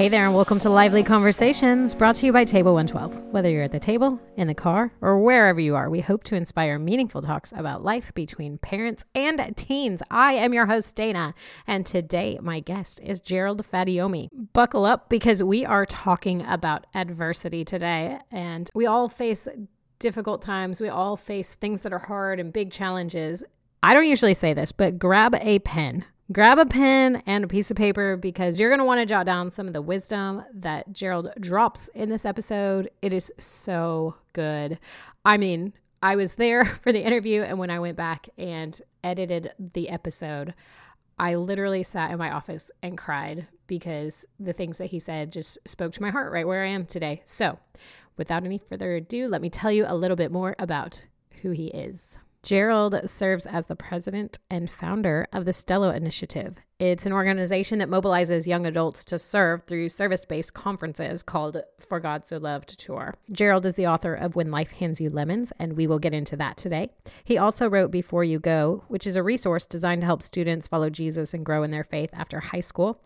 Hey there, and welcome to Lively Conversations, brought to you by Table 112. Whether you're at the table, in the car, or wherever you are, we hope to inspire meaningful talks about life between parents and teens. I am your host, Dana, and today my guest is Gerald Fadayomi. Buckle up because we are talking about adversity today, and we all face difficult times. We all face things that are hard and big challenges. I don't usually say this, but grab a pen grab a pen and a piece of paper because you're going to want to jot down some of the wisdom that Gerald drops in this episode. It is so good. I mean, I was there for the interview, and when I went back and edited the episode, I literally sat in my office and cried because the things that he said just spoke to my heart right where I am today. So, without any further ado, let me tell you a little bit more about who he is. Gerald serves as the president and founder of the Stello Initiative. It's an organization that mobilizes young adults to serve through service based conferences called For God So Loved Tour. Gerald is the author of When Life Hands You Lemons, and we will get into that today. He also wrote Before You Go, which is a resource designed to help students follow Jesus and grow in their faith after high school.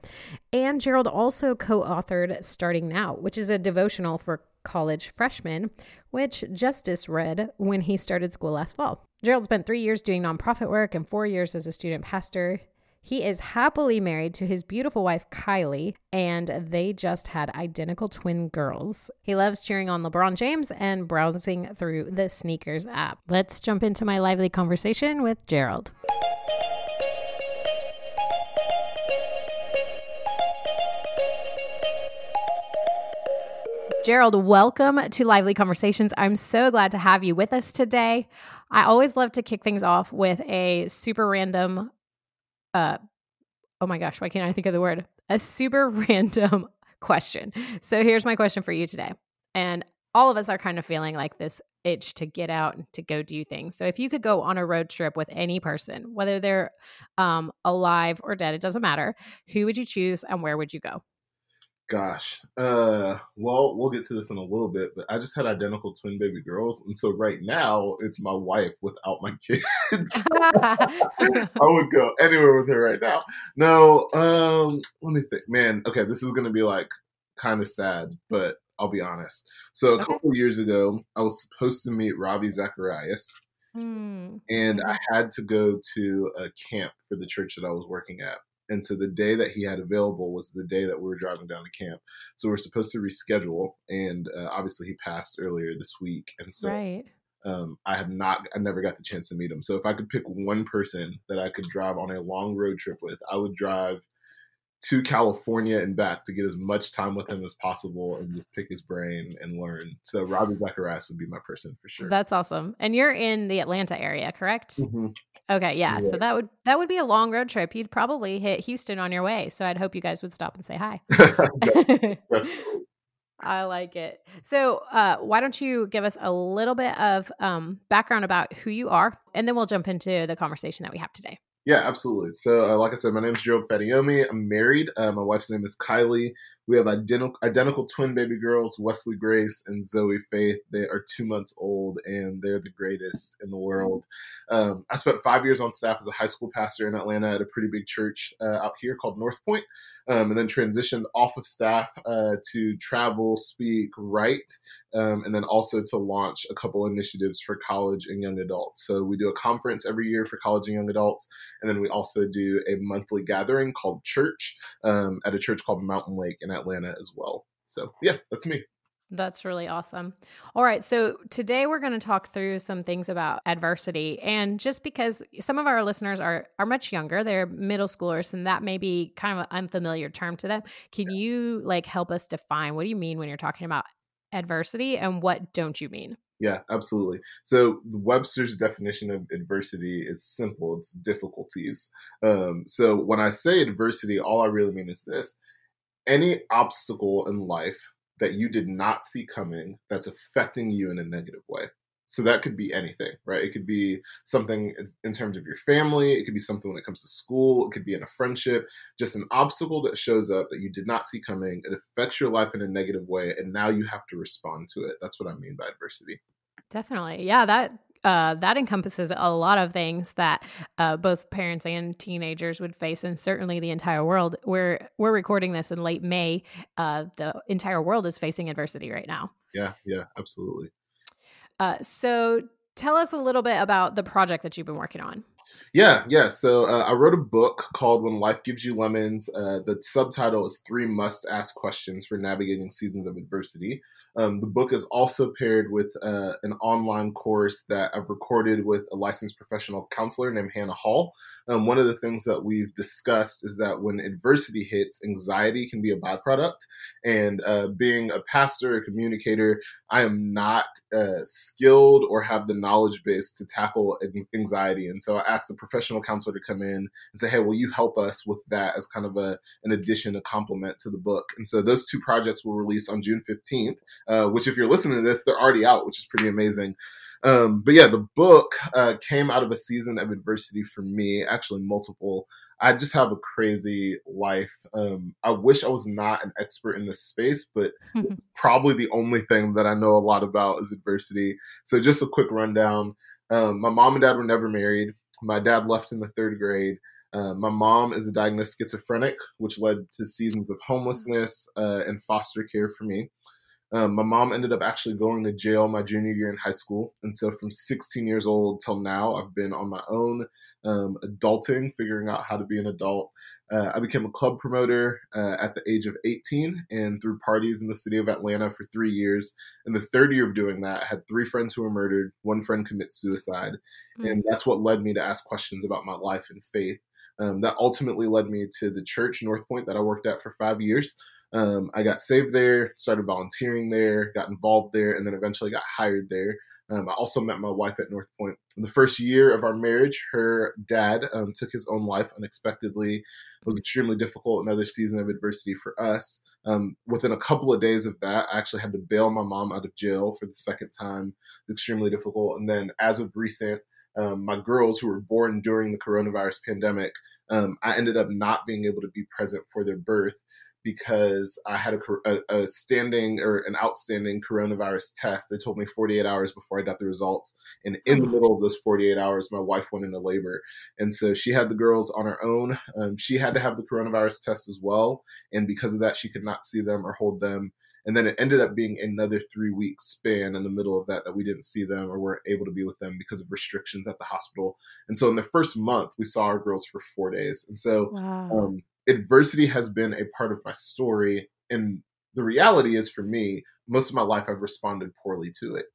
And Gerald also co authored Starting Now, which is a devotional for college freshman, which Justice read when he started school last fall. Gerald spent three years doing nonprofit work and four years as a student pastor. He is happily married to his beautiful wife, Kylie, and they just had identical twin girls. He loves cheering on LeBron James and browsing through the sneakers app. Let's jump into my lively conversation with Gerald. Gerald, welcome to Lively Conversations. I'm so glad to have you with us today. I always love to kick things off with a super random uh oh my gosh, why can't I think of the word? A super random question. So here's my question for you today. And all of us are kind of feeling like this itch to get out and to go do things. So if you could go on a road trip with any person, whether they're um, alive or dead, it doesn't matter, who would you choose and where would you go? Gosh, uh, well, we'll get to this in a little bit, but I just had identical twin baby girls, and so right now it's my wife without my kids. I would go anywhere with her right now. No, um, let me think, man. Okay, this is gonna be like kind of sad, but I'll be honest. So a okay. couple years ago, I was supposed to meet Ravi Zacharias, mm. and I mm-hmm. had to go to a camp for the church that I was working at and so the day that he had available was the day that we were driving down to camp so we are supposed to reschedule and uh, obviously he passed earlier this week and so right. um, i have not i never got the chance to meet him so if i could pick one person that i could drive on a long road trip with i would drive to California and back to get as much time with him as possible and just pick his brain and learn. So Ravi Zacharias would be my person for sure. That's awesome. And you're in the Atlanta area, correct? Mm-hmm. Okay, yeah. yeah. So that would that would be a long road trip. You'd probably hit Houston on your way. So I'd hope you guys would stop and say hi. I like it. So, uh, why don't you give us a little bit of um, background about who you are, and then we'll jump into the conversation that we have today. Yeah, absolutely. So, uh, like I said, my name is Gerald Fadayomi. I'm married. Uh, my wife's name is Kylie. We have identical, identical twin baby girls, Wesley Grace and Zoe Faith. They are two months old and they're the greatest in the world. Um, I spent five years on staff as a high school pastor in Atlanta at a pretty big church uh, out here called North Point, um, and then transitioned off of staff uh, to travel, speak, write, um, and then also to launch a couple initiatives for college and young adults. So we do a conference every year for college and young adults, and then we also do a monthly gathering called Church um, at a church called Mountain Lake in Atlanta as well. So yeah, that's me. That's really awesome. All right. So today we're going to talk through some things about adversity. And just because some of our listeners are, are much younger, they're middle schoolers, and that may be kind of an unfamiliar term to them. Can yeah. you like help us define what do you mean when you're talking about adversity and what don't you mean? Yeah, absolutely. So Webster's definition of adversity is simple. It's difficulties. Um, so when I say adversity, all I really mean is this any obstacle in life that you did not see coming that's affecting you in a negative way. So that could be anything, right? It could be something in terms of your family. It could be something when it comes to school. It could be in a friendship. Just an obstacle that shows up that you did not see coming. It affects your life in a negative way, and now you have to respond to it. That's what I mean by adversity. Definitely, yeah. That uh, that encompasses a lot of things that uh, both parents and teenagers would face, and certainly the entire world. We're we're recording this in late May. Uh, the entire world is facing adversity right now. Yeah, yeah, absolutely. Uh, so, tell us a little bit about the project that you've been working on. Yeah, yeah. So uh, I wrote a book called When Life Gives You Lemons. Uh, the subtitle is Three Must Ask Questions for Navigating Seasons of Adversity. Um, the book is also paired with uh, an online course that I've recorded with a licensed professional counselor named Hannah Hall. Um, one of the things that we've discussed is that when adversity hits, anxiety can be a byproduct. And uh, being a pastor, a communicator, I am not uh, skilled or have the knowledge base to tackle anxiety. And so I asked a professional counselor to come in and say, hey, will you help us with that as kind of a, an addition, a complement to the book? And so those two projects will release on June 15th, uh, which if you're listening to this, they're already out, which is pretty amazing. Um, but yeah, the book uh, came out of a season of adversity for me, actually multiple. I just have a crazy life. Um, I wish I was not an expert in this space, but probably the only thing that I know a lot about is adversity. So just a quick rundown. Um, my mom and dad were never married. My dad left in the third grade. Uh, my mom is a diagnosed schizophrenic, which led to seasons of homelessness uh, and foster care for me. Um, my mom ended up actually going to jail my junior year in high school. And so from 16 years old till now, I've been on my own, um, adulting, figuring out how to be an adult. Uh, I became a club promoter uh, at the age of 18 and threw parties in the city of Atlanta for three years. In the third year of doing that, I had three friends who were murdered, one friend commit suicide. Mm-hmm. And that's what led me to ask questions about my life and faith. Um, that ultimately led me to the church, North Point, that I worked at for five years. Um, I got saved there, started volunteering there, got involved there, and then eventually got hired there. Um, I also met my wife at North Point. In the first year of our marriage, her dad um, took his own life unexpectedly. It was extremely difficult, another season of adversity for us. Um, within a couple of days of that, I actually had to bail my mom out of jail for the second time. Extremely difficult. And then, as of recent, um, my girls who were born during the coronavirus pandemic, um, I ended up not being able to be present for their birth because I had a, a, a, standing or an outstanding coronavirus test. They told me 48 hours before I got the results. And in the middle of those 48 hours, my wife went into labor. And so she had the girls on her own. Um, she had to have the coronavirus test as well. And because of that, she could not see them or hold them. And then it ended up being another three week span in the middle of that that we didn't see them or weren't able to be with them because of restrictions at the hospital. And so in the first month, we saw our girls for four days. And so wow. um, adversity has been a part of my story. And the reality is for me, most of my life I've responded poorly to it.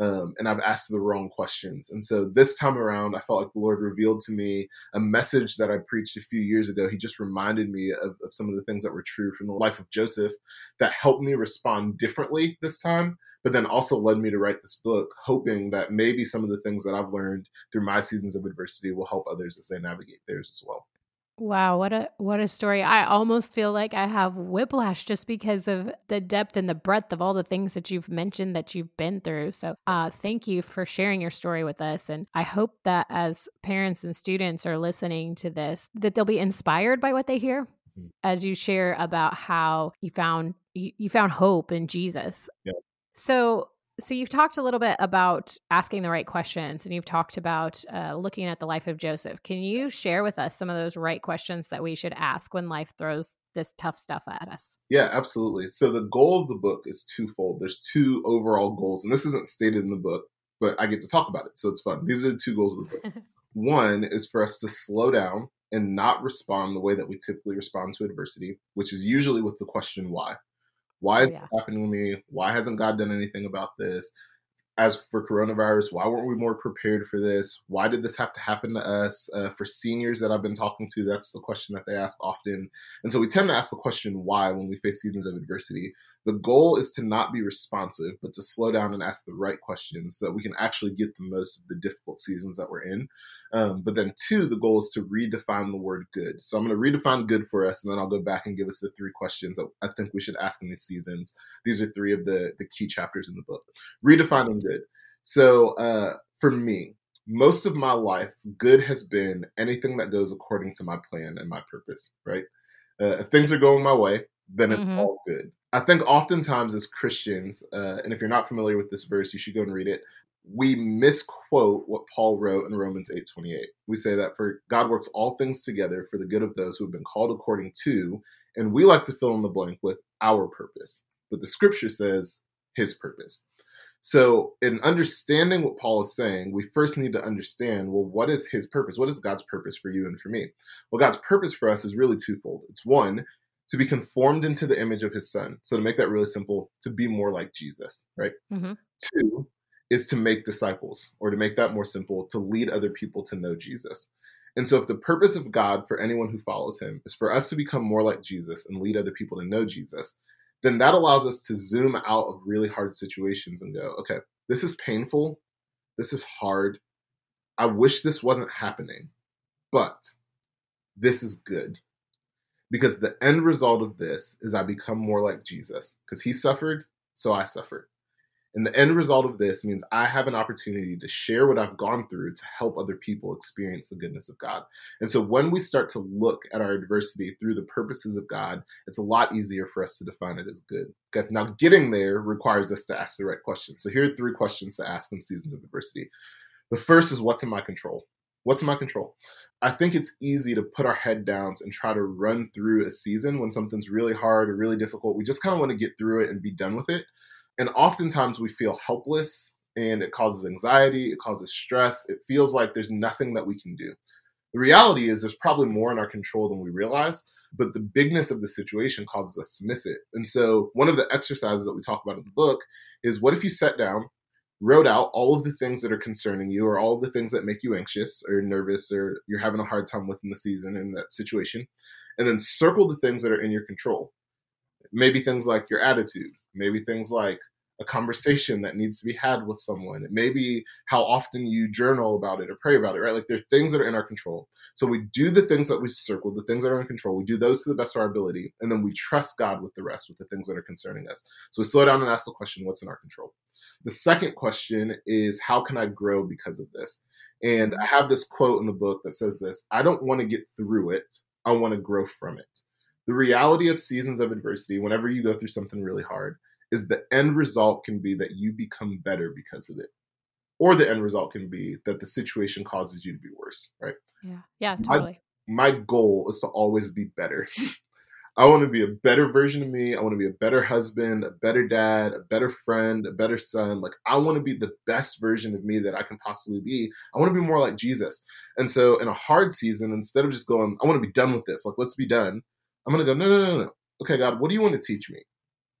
Um, and I've asked the wrong questions. And so this time around, I felt like the Lord revealed to me a message that I preached a few years ago. He just reminded me of, of some of the things that were true from the life of Joseph that helped me respond differently this time, but then also led me to write this book, hoping that maybe some of the things that I've learned through my seasons of adversity will help others as they navigate theirs as well. Wow, what a what a story. I almost feel like I have whiplash just because of the depth and the breadth of all the things that you've mentioned that you've been through. So, uh thank you for sharing your story with us and I hope that as parents and students are listening to this that they'll be inspired by what they hear mm-hmm. as you share about how you found you, you found hope in Jesus. Yeah. So, so you've talked a little bit about asking the right questions and you've talked about uh, looking at the life of joseph. Can you share with us some of those right questions that we should ask when life throws this tough stuff at us? Yeah absolutely. So the goal of the book is twofold. There's two overall goals and this isn't stated in the book but i get to talk about it so it's fun. These are the two goals of the book. One is for us to slow down and not respond the way that we typically respond to adversity which is usually with the question why why is oh, yeah. this happening to me? Why hasn't God done anything about this? As for coronavirus, why weren't we more prepared for this? Why did this have to happen to us? Uh, for seniors that I've been talking to, that's the question that they ask often. And so we tend to ask the question why when we face seasons of adversity. The goal is to not be responsive, but to slow down and ask the right questions so that we can actually get the most of the difficult seasons that we're in. Um, but then, two, the goal is to redefine the word good. So I'm going to redefine good for us, and then I'll go back and give us the three questions that I think we should ask in these seasons. These are three of the, the key chapters in the book. Redefining good. So uh, for me, most of my life, good has been anything that goes according to my plan and my purpose, right? Uh, if things are going my way, then it's mm-hmm. all good. I think oftentimes as Christians, uh, and if you're not familiar with this verse, you should go and read it. we misquote what Paul wrote in Romans 8:28. We say that for God works all things together for the good of those who have been called according to, and we like to fill in the blank with our purpose. But the scripture says his purpose. So, in understanding what Paul is saying, we first need to understand well, what is his purpose? What is God's purpose for you and for me? Well, God's purpose for us is really twofold. It's one, to be conformed into the image of his son. So, to make that really simple, to be more like Jesus, right? Mm-hmm. Two is to make disciples, or to make that more simple, to lead other people to know Jesus. And so, if the purpose of God for anyone who follows him is for us to become more like Jesus and lead other people to know Jesus, then that allows us to zoom out of really hard situations and go, okay, this is painful. This is hard. I wish this wasn't happening, but this is good. Because the end result of this is I become more like Jesus because he suffered, so I suffered. And the end result of this means I have an opportunity to share what I've gone through to help other people experience the goodness of God. And so when we start to look at our adversity through the purposes of God, it's a lot easier for us to define it as good. Okay? Now, getting there requires us to ask the right questions. So here are three questions to ask in seasons of adversity. The first is what's in my control? What's in my control? I think it's easy to put our head down and try to run through a season when something's really hard or really difficult. We just kind of want to get through it and be done with it. And oftentimes we feel helpless and it causes anxiety, it causes stress. It feels like there's nothing that we can do. The reality is there's probably more in our control than we realize, but the bigness of the situation causes us to miss it. And so one of the exercises that we talk about in the book is what if you sat down, wrote out all of the things that are concerning you or all of the things that make you anxious or nervous or you're having a hard time with in the season in that situation, and then circle the things that are in your control. Maybe things like your attitude, maybe things like a conversation that needs to be had with someone. It may be how often you journal about it or pray about it, right? Like there are things that are in our control. So we do the things that we've circled, the things that are in control. We do those to the best of our ability, and then we trust God with the rest, with the things that are concerning us. So we slow down and ask the question, what's in our control? The second question is, how can I grow because of this? And I have this quote in the book that says this I don't want to get through it, I want to grow from it. The reality of seasons of adversity, whenever you go through something really hard, is the end result can be that you become better because of it. Or the end result can be that the situation causes you to be worse, right? Yeah. Yeah, totally. My, my goal is to always be better. I want to be a better version of me. I want to be a better husband, a better dad, a better friend, a better son. Like, I want to be the best version of me that I can possibly be. I want to be more like Jesus. And so, in a hard season, instead of just going, I want to be done with this, like, let's be done, I'm going to go, no, no, no, no. Okay, God, what do you want to teach me?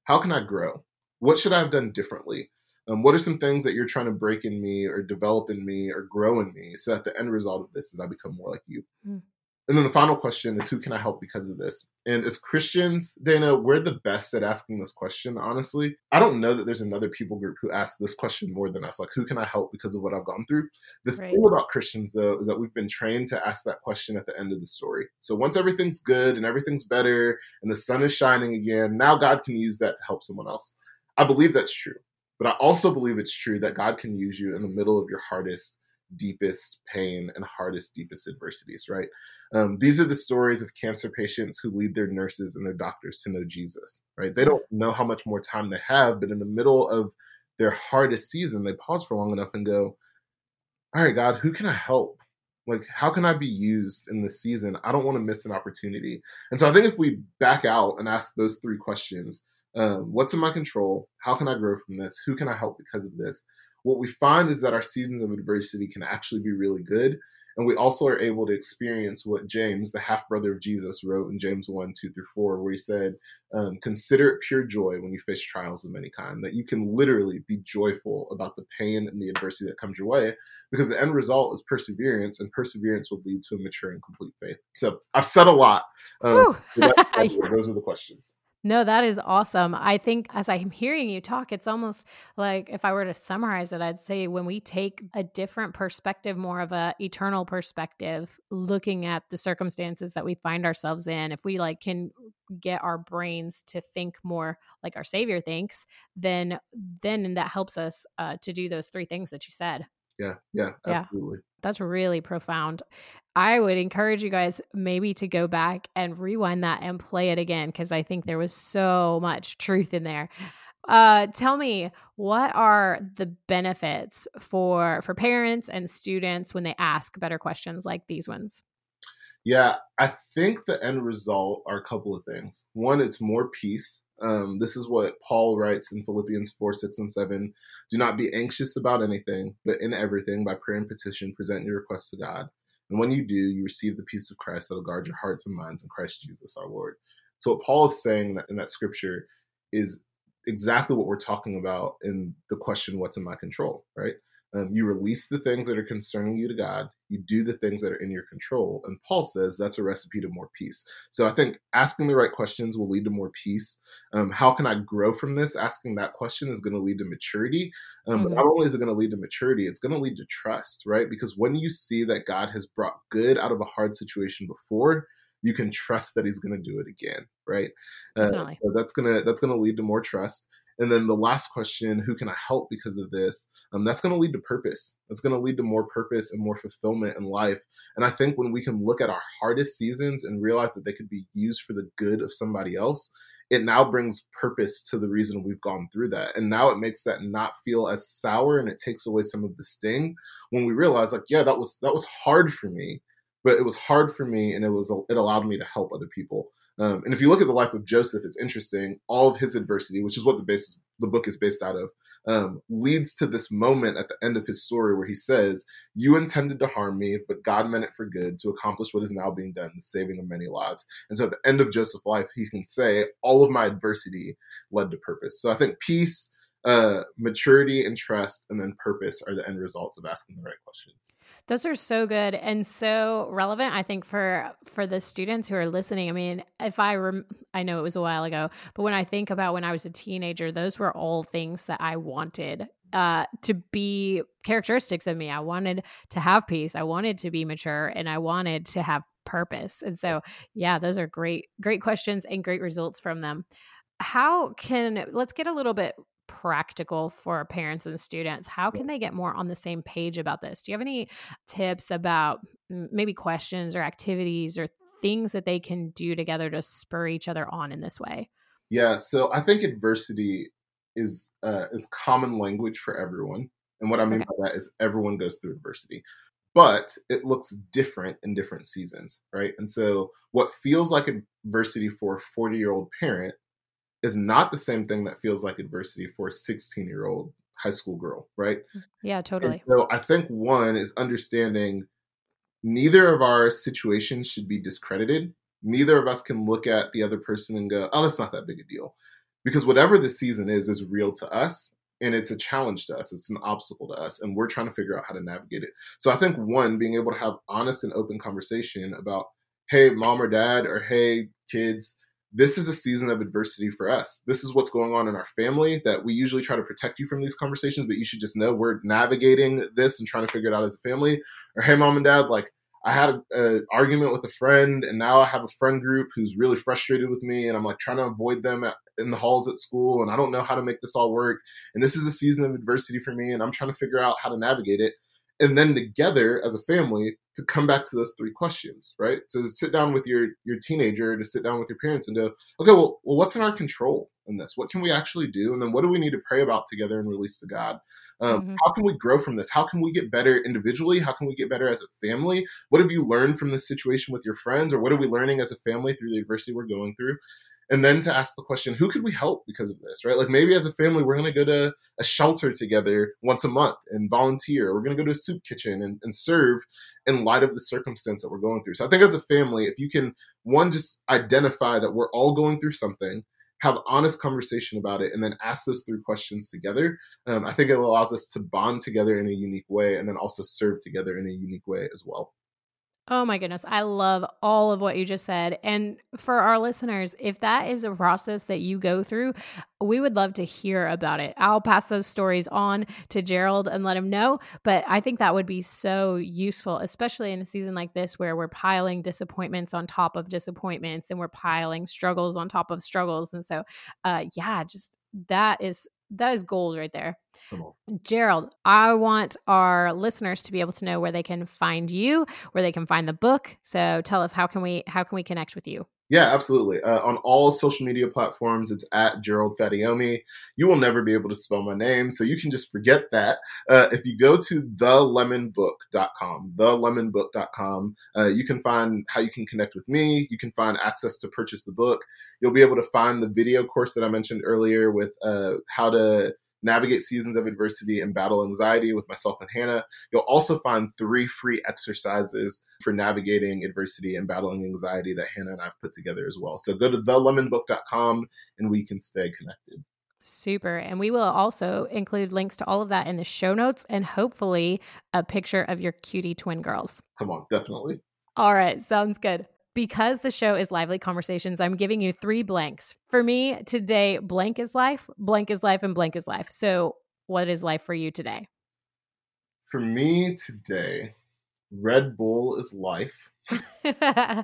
How can I grow? What should I have done differently? Um, what are some things that you're trying to break in me or develop in me or grow in me so that the end result of this is I become more like you? Mm. And then the final question is who can I help because of this? And as Christians, Dana, we're the best at asking this question, honestly. I don't know that there's another people group who asks this question more than us. Like, who can I help because of what I've gone through? The right. thing about Christians, though, is that we've been trained to ask that question at the end of the story. So once everything's good and everything's better and the sun is shining again, now God can use that to help someone else. I believe that's true. But I also believe it's true that God can use you in the middle of your hardest, deepest pain and hardest, deepest adversities, right? Um, these are the stories of cancer patients who lead their nurses and their doctors to know Jesus, right? They don't know how much more time they have, but in the middle of their hardest season, they pause for long enough and go, All right, God, who can I help? Like, how can I be used in this season? I don't want to miss an opportunity. And so I think if we back out and ask those three questions, um, what's in my control? How can I grow from this? Who can I help because of this? What we find is that our seasons of adversity can actually be really good. And we also are able to experience what James, the half brother of Jesus, wrote in James 1 2 through 4, where he said, um, Consider it pure joy when you face trials of any kind, that you can literally be joyful about the pain and the adversity that comes your way, because the end result is perseverance, and perseverance will lead to a mature and complete faith. So I've said a lot. Um, those are the questions. No, that is awesome. I think as I'm hearing you talk, it's almost like if I were to summarize it, I'd say when we take a different perspective, more of a eternal perspective, looking at the circumstances that we find ourselves in, if we like can get our brains to think more like our Savior thinks, then then that helps us uh, to do those three things that you said. Yeah, yeah, absolutely. Yeah, that's really profound. I would encourage you guys maybe to go back and rewind that and play it again because I think there was so much truth in there. uh, tell me what are the benefits for for parents and students when they ask better questions like these ones? Yeah, I think the end result are a couple of things. One, it's more peace. Um, this is what Paul writes in Philippians 4, 6, and 7. Do not be anxious about anything, but in everything, by prayer and petition, present your requests to God. And when you do, you receive the peace of Christ that will guard your hearts and minds in Christ Jesus our Lord. So, what Paul is saying in that scripture is exactly what we're talking about in the question, What's in my control, right? Um, you release the things that are concerning you to God. You do the things that are in your control. And Paul says that's a recipe to more peace. So I think asking the right questions will lead to more peace. Um, how can I grow from this? Asking that question is going to lead to maturity. Um, mm-hmm. But not only is it going to lead to maturity, it's going to lead to trust, right? Because when you see that God has brought good out of a hard situation before, you can trust that he's going to do it again right uh, so that's going to that's going to lead to more trust and then the last question, who can I help because of this? Um, that's going to lead to purpose. That's going to lead to more purpose and more fulfillment in life. And I think when we can look at our hardest seasons and realize that they could be used for the good of somebody else, it now brings purpose to the reason we've gone through that. And now it makes that not feel as sour and it takes away some of the sting when we realize like, yeah, that was that was hard for me, but it was hard for me and it was it allowed me to help other people. Um, and if you look at the life of Joseph, it's interesting. All of his adversity, which is what the basis the book is based out of, um, leads to this moment at the end of his story where he says, "You intended to harm me, but God meant it for good to accomplish what is now being done, the saving of many lives." And so, at the end of Joseph's life, he can say, "All of my adversity led to purpose." So I think peace uh, maturity and trust and then purpose are the end results of asking the right questions. Those are so good and so relevant i think for for the students who are listening. I mean if i rem- i know it was a while ago but when i think about when i was a teenager those were all things that i wanted uh, to be characteristics of me. I wanted to have peace. I wanted to be mature and i wanted to have purpose. And so yeah those are great great questions and great results from them. How can let's get a little bit practical for parents and students how can they get more on the same page about this? Do you have any tips about maybe questions or activities or things that they can do together to spur each other on in this way? Yeah so i think adversity is uh, is common language for everyone and what i mean okay. by that is everyone goes through adversity but it looks different in different seasons right? And so what feels like adversity for a 40 year old parent is not the same thing that feels like adversity for a 16 year old high school girl, right? Mm, yeah, totally. And so I think one is understanding neither of our situations should be discredited. Neither of us can look at the other person and go, oh, that's not that big a deal. Because whatever the season is, is real to us and it's a challenge to us. It's an obstacle to us. And we're trying to figure out how to navigate it. So I think one, being able to have honest and open conversation about, hey, mom or dad, or hey, kids, this is a season of adversity for us. This is what's going on in our family that we usually try to protect you from these conversations, but you should just know we're navigating this and trying to figure it out as a family. Or, hey, mom and dad, like, I had an argument with a friend, and now I have a friend group who's really frustrated with me, and I'm like trying to avoid them at, in the halls at school, and I don't know how to make this all work. And this is a season of adversity for me, and I'm trying to figure out how to navigate it and then together as a family to come back to those three questions right? So to sit down with your your teenager to sit down with your parents and go okay well, well what's in our control in this? What can we actually do? And then what do we need to pray about together and release to god? Um, mm-hmm. how can we grow from this? How can we get better individually? How can we get better as a family? What have you learned from this situation with your friends? Or what are we learning as a family through the adversity we're going through and then to ask the question who could we help because of this right? Like maybe as a family we're going to go to a shelter together once a month and volunteer. We're going to go to a soup kitchen and, and serve in light of the circumstance that we're going through. So i think as a family if you can one just identify that we're all going through something have honest conversation about it and then ask those three questions together um, i think it allows us to bond together in a unique way and then also serve together in a unique way as well Oh my goodness. I love all of what you just said. And for our listeners, if that is a process that you go through, we would love to hear about it. I'll pass those stories on to Gerald and let him know. But I think that would be so useful, especially in a season like this where we're piling disappointments on top of disappointments and we're piling struggles on top of struggles. And so, uh, yeah, just that is that is gold right there. Gerald, I want our listeners to be able to know where they can find you, where they can find the book. So tell us how can we how can we connect with you? Yeah, absolutely. Uh, on all social media platforms, it's at Gerald Fadayomi. You will never be able to spell my name, so you can just forget that. Uh, if you go to thelemonbook.com, thelemonbook.com, uh, you can find how you can connect with me. You can find access to purchase the book. You'll be able to find the video course that I mentioned earlier with uh, how to navigate seasons of adversity and battle anxiety with myself and Hannah. You'll also find three free exercises for navigating adversity and battling anxiety that Hannah and I've put together as well. So go to thelemonbook.com and we can stay connected. Super. And we will also include links to all of that in the show notes and hopefully a picture of your cutie twin girls. Come on, definitely. All right. Sounds good because the show is lively conversations, I'm giving you three blanks. For me today, blank is life, blank is life, and blank is life. So, what is life for you today? For me today, Red Bull is life. I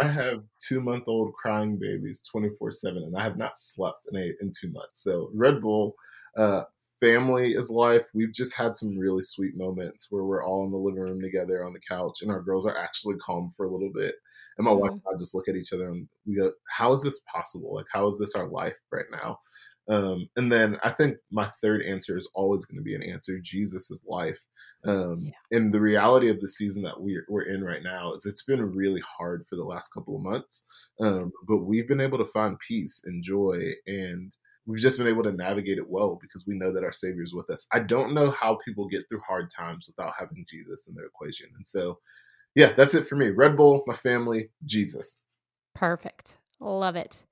have two month old crying babies 24 7, and I have not slept in, a, in two months. So, Red Bull, uh, family is life. We've just had some really sweet moments where we're all in the living room together on the couch, and our girls are actually calm for a little bit. And my mm-hmm. wife and I just look at each other and we go, "How is this possible? Like, how is this our life right now?" Um, and then I think my third answer is always going to be an answer. Jesus is life. Um, yeah. And the reality of the season that we're, we're in right now is it's been really hard for the last couple of months. Um, but we've been able to find peace and joy and we've just been able to navigate it well because we know that our Savior is with us. I don't know how people get through hard times without having Jesus in their equation. And so yeah, that's it for me. Red Bull, my family, Jesus. Perfect. Love it.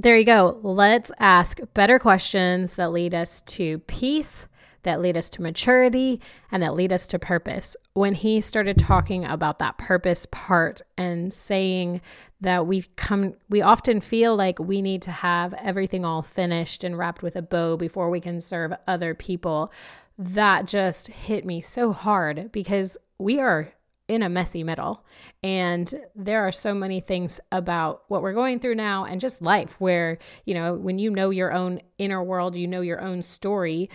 There you go. Let's ask better questions that lead us to peace that lead us to maturity and that lead us to purpose. When he started talking about that purpose part and saying that we come we often feel like we need to have everything all finished and wrapped with a bow before we can serve other people. That just hit me so hard because we are in a messy middle. And there are so many things about what we're going through now and just life where, you know, when you know your own inner world, you know your own story,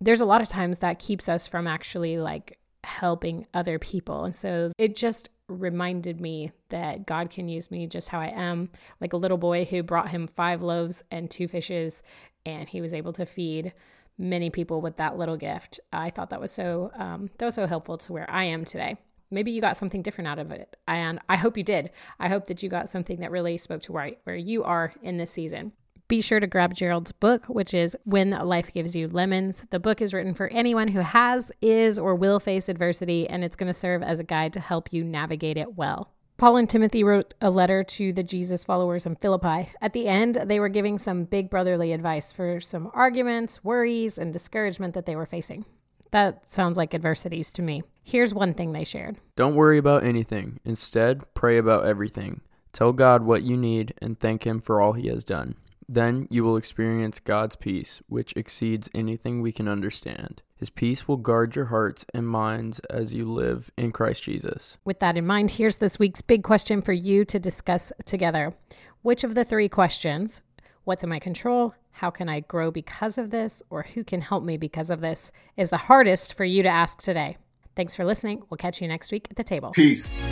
there's a lot of times that keeps us from actually like helping other people. And so it just reminded me that God can use me just how I am, like a little boy who brought him five loaves and two fishes, and he was able to feed many people with that little gift. I thought that was so um, that was so helpful to where I am today. Maybe you got something different out of it, and I hope you did. I hope that you got something that really spoke to where where you are in this season be sure to grab Gerald's book, which is When Life Gives You Lemons. The book is written for anyone who has, is, or will face adversity, and it's going to serve as a guide to help you navigate it well. Paul and Timothy wrote a letter to the Jesus followers in Philippi. At the end, they were giving some big brotherly advice for some arguments, worries, and discouragement that they were facing. That sounds like adversities to me. Here's one thing they shared Don't worry about anything. Instead, pray about everything. Tell God what you need and thank Him for all He has done. Then you will experience God's peace, which exceeds anything we can understand. His peace will guard your hearts and minds as you live in Christ Jesus. With that in mind, here's this week's big question for you to discuss together. Which of the three questions, what's in my control, how can I grow because of this, or who can help me because of this, is the hardest for you to ask today? Thanks for listening. We'll catch you next week at the table. Peace.